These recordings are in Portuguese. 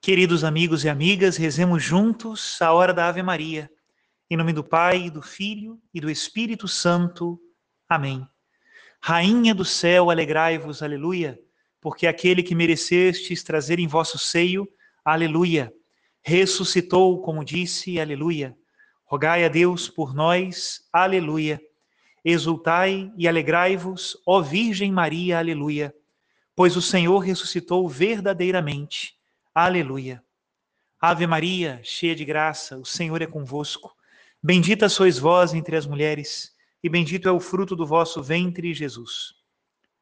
Queridos amigos e amigas, rezemos juntos a hora da Ave Maria. Em nome do Pai, do Filho e do Espírito Santo. Amém. Rainha do céu, alegrai-vos, aleluia, porque aquele que merecestes trazer em vosso seio, aleluia, ressuscitou, como disse, aleluia. Rogai a Deus por nós, aleluia. Exultai e alegrai-vos, ó Virgem Maria, aleluia, pois o Senhor ressuscitou verdadeiramente Aleluia. Ave Maria, cheia de graça, o Senhor é convosco. Bendita sois vós entre as mulheres, e bendito é o fruto do vosso ventre, Jesus.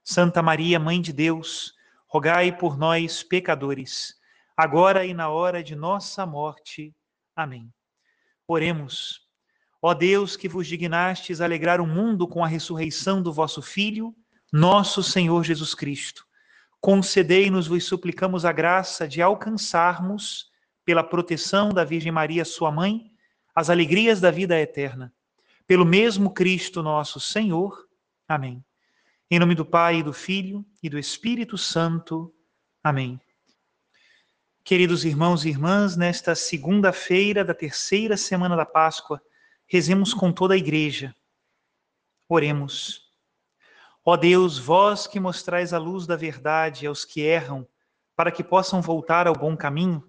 Santa Maria, Mãe de Deus, rogai por nós, pecadores, agora e na hora de nossa morte. Amém. Oremos. Ó Deus, que vos dignastes alegrar o mundo com a ressurreição do vosso Filho, nosso Senhor Jesus Cristo concedei-nos, vos suplicamos, a graça de alcançarmos, pela proteção da Virgem Maria, sua mãe, as alegrias da vida eterna. Pelo mesmo Cristo nosso Senhor. Amém. Em nome do Pai, do Filho e do Espírito Santo. Amém. Queridos irmãos e irmãs, nesta segunda-feira da terceira semana da Páscoa, rezemos com toda a igreja. Oremos. Ó Deus, vós que mostrais a luz da verdade aos que erram, para que possam voltar ao bom caminho,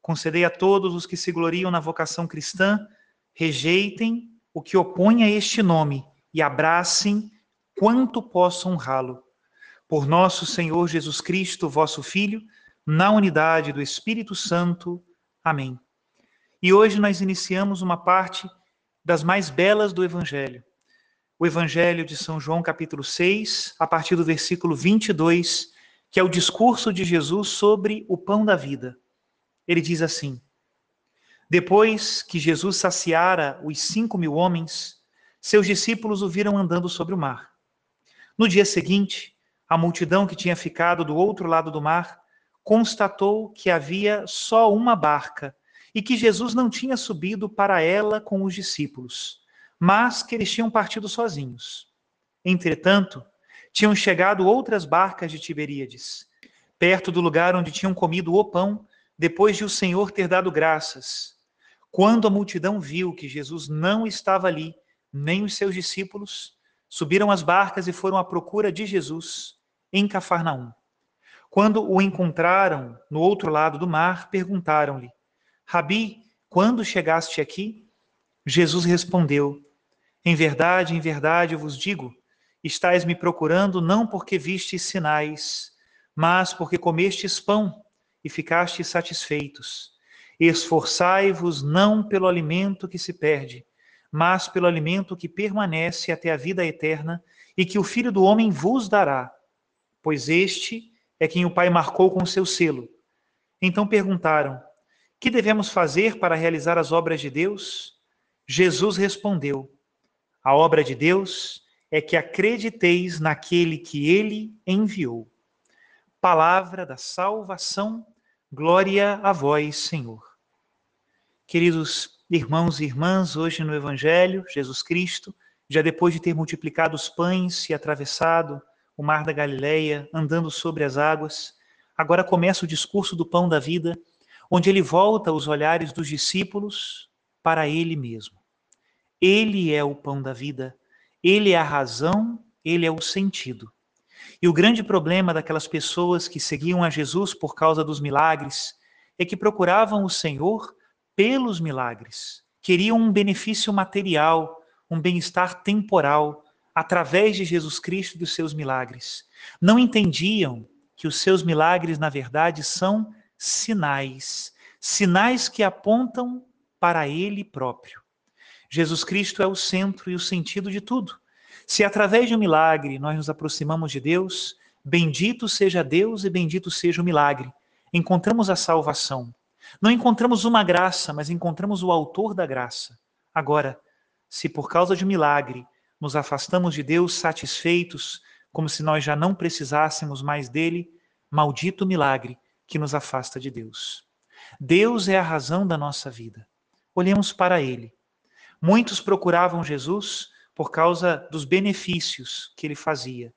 concedei a todos os que se gloriam na vocação cristã, rejeitem o que opõe a este nome e abracem quanto possam honrá-lo. Por nosso Senhor Jesus Cristo, vosso Filho, na unidade do Espírito Santo. Amém. E hoje nós iniciamos uma parte das mais belas do Evangelho o Evangelho de São João, capítulo 6, a partir do versículo 22, que é o discurso de Jesus sobre o pão da vida. Ele diz assim: Depois que Jesus saciara os cinco mil homens, seus discípulos o viram andando sobre o mar. No dia seguinte, a multidão que tinha ficado do outro lado do mar constatou que havia só uma barca e que Jesus não tinha subido para ela com os discípulos mas que eles tinham partido sozinhos. Entretanto, tinham chegado outras barcas de Tiberíades, perto do lugar onde tinham comido o pão, depois de o Senhor ter dado graças. Quando a multidão viu que Jesus não estava ali, nem os seus discípulos, subiram as barcas e foram à procura de Jesus em Cafarnaum. Quando o encontraram no outro lado do mar, perguntaram-lhe: Rabi, quando chegaste aqui? Jesus respondeu: em verdade, em verdade eu vos digo: estáis me procurando não porque vistes sinais, mas porque comestes pão e ficastes satisfeitos. Esforçai-vos não pelo alimento que se perde, mas pelo alimento que permanece até a vida eterna e que o Filho do Homem vos dará, pois este é quem o Pai marcou com seu selo. Então perguntaram: Que devemos fazer para realizar as obras de Deus? Jesus respondeu: a obra de Deus é que acrediteis naquele que ele enviou. Palavra da salvação, glória a vós, Senhor. Queridos irmãos e irmãs, hoje no Evangelho, Jesus Cristo, já depois de ter multiplicado os pães e atravessado o mar da Galileia, andando sobre as águas, agora começa o discurso do pão da vida, onde ele volta os olhares dos discípulos para ele mesmo. Ele é o pão da vida, ele é a razão, ele é o sentido. E o grande problema daquelas pessoas que seguiam a Jesus por causa dos milagres é que procuravam o Senhor pelos milagres. Queriam um benefício material, um bem-estar temporal através de Jesus Cristo e dos seus milagres. Não entendiam que os seus milagres, na verdade, são sinais, sinais que apontam para Ele próprio. Jesus Cristo é o centro e o sentido de tudo. Se através de um milagre nós nos aproximamos de Deus, bendito seja Deus e bendito seja o milagre. Encontramos a salvação. Não encontramos uma graça, mas encontramos o autor da graça. Agora, se por causa de um milagre nos afastamos de Deus satisfeitos, como se nós já não precisássemos mais dele, maldito milagre que nos afasta de Deus. Deus é a razão da nossa vida. Olhemos para ele Muitos procuravam Jesus por causa dos benefícios que ele fazia.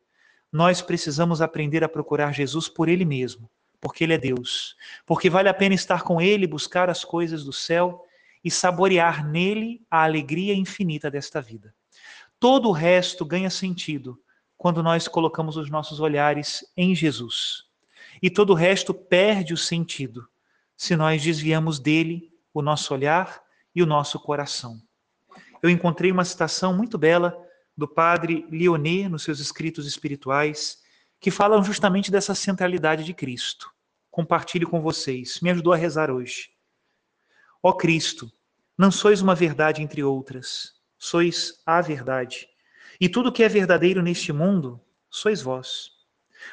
Nós precisamos aprender a procurar Jesus por ele mesmo, porque Ele é Deus, porque vale a pena estar com Ele, buscar as coisas do céu e saborear nele a alegria infinita desta vida. Todo o resto ganha sentido quando nós colocamos os nossos olhares em Jesus. E todo o resto perde o sentido se nós desviamos dele o nosso olhar e o nosso coração. Eu encontrei uma citação muito bela do padre Lionet nos seus escritos espirituais, que falam justamente dessa centralidade de Cristo. Compartilho com vocês, me ajudou a rezar hoje. Ó Cristo, não sois uma verdade entre outras, sois a verdade. E tudo que é verdadeiro neste mundo, sois vós.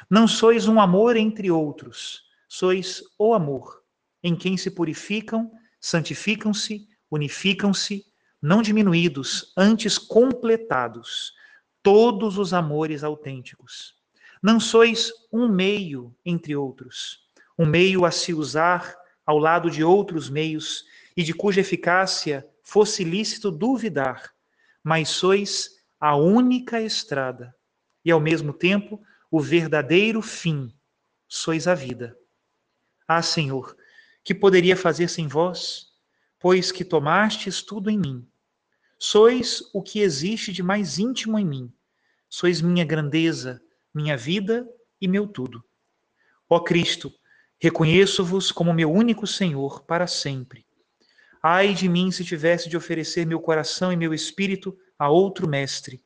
Não sois um amor entre outros, sois o amor, em quem se purificam, santificam-se, unificam-se, não diminuídos, antes completados, todos os amores autênticos. Não sois um meio entre outros, um meio a se usar ao lado de outros meios e de cuja eficácia fosse lícito duvidar, mas sois a única estrada e, ao mesmo tempo, o verdadeiro fim. Sois a vida. Ah, Senhor, que poderia fazer sem vós, pois que tomastes tudo em mim. Sois o que existe de mais íntimo em mim. Sois minha grandeza, minha vida e meu tudo. Ó Cristo, reconheço-vos como meu único Senhor para sempre. Ai de mim se tivesse de oferecer meu coração e meu espírito a outro mestre,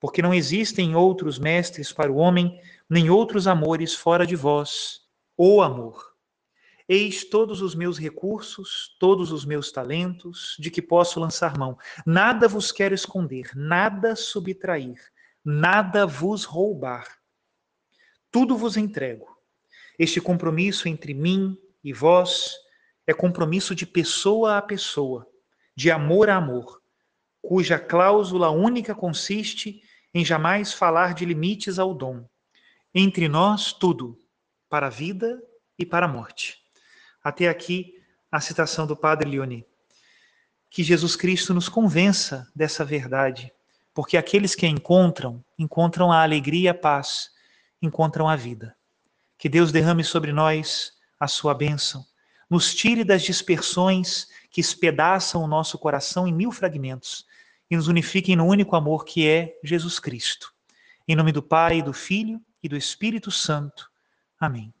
porque não existem outros mestres para o homem, nem outros amores fora de vós, o amor. Eis todos os meus recursos, todos os meus talentos, de que posso lançar mão. Nada vos quero esconder, nada subtrair, nada vos roubar tudo vos entrego. Este compromisso entre mim e vós é compromisso de pessoa a pessoa, de amor a amor, cuja cláusula única consiste em jamais falar de limites ao dom. Entre nós, tudo, para a vida e para a morte. Até aqui a citação do Padre Leoni. Que Jesus Cristo nos convença dessa verdade, porque aqueles que a encontram, encontram a alegria e a paz encontram a vida. Que Deus derrame sobre nós a sua bênção, nos tire das dispersões que espedaçam o nosso coração em mil fragmentos e nos unifiquem no único amor que é Jesus Cristo. Em nome do Pai, do Filho e do Espírito Santo. Amém.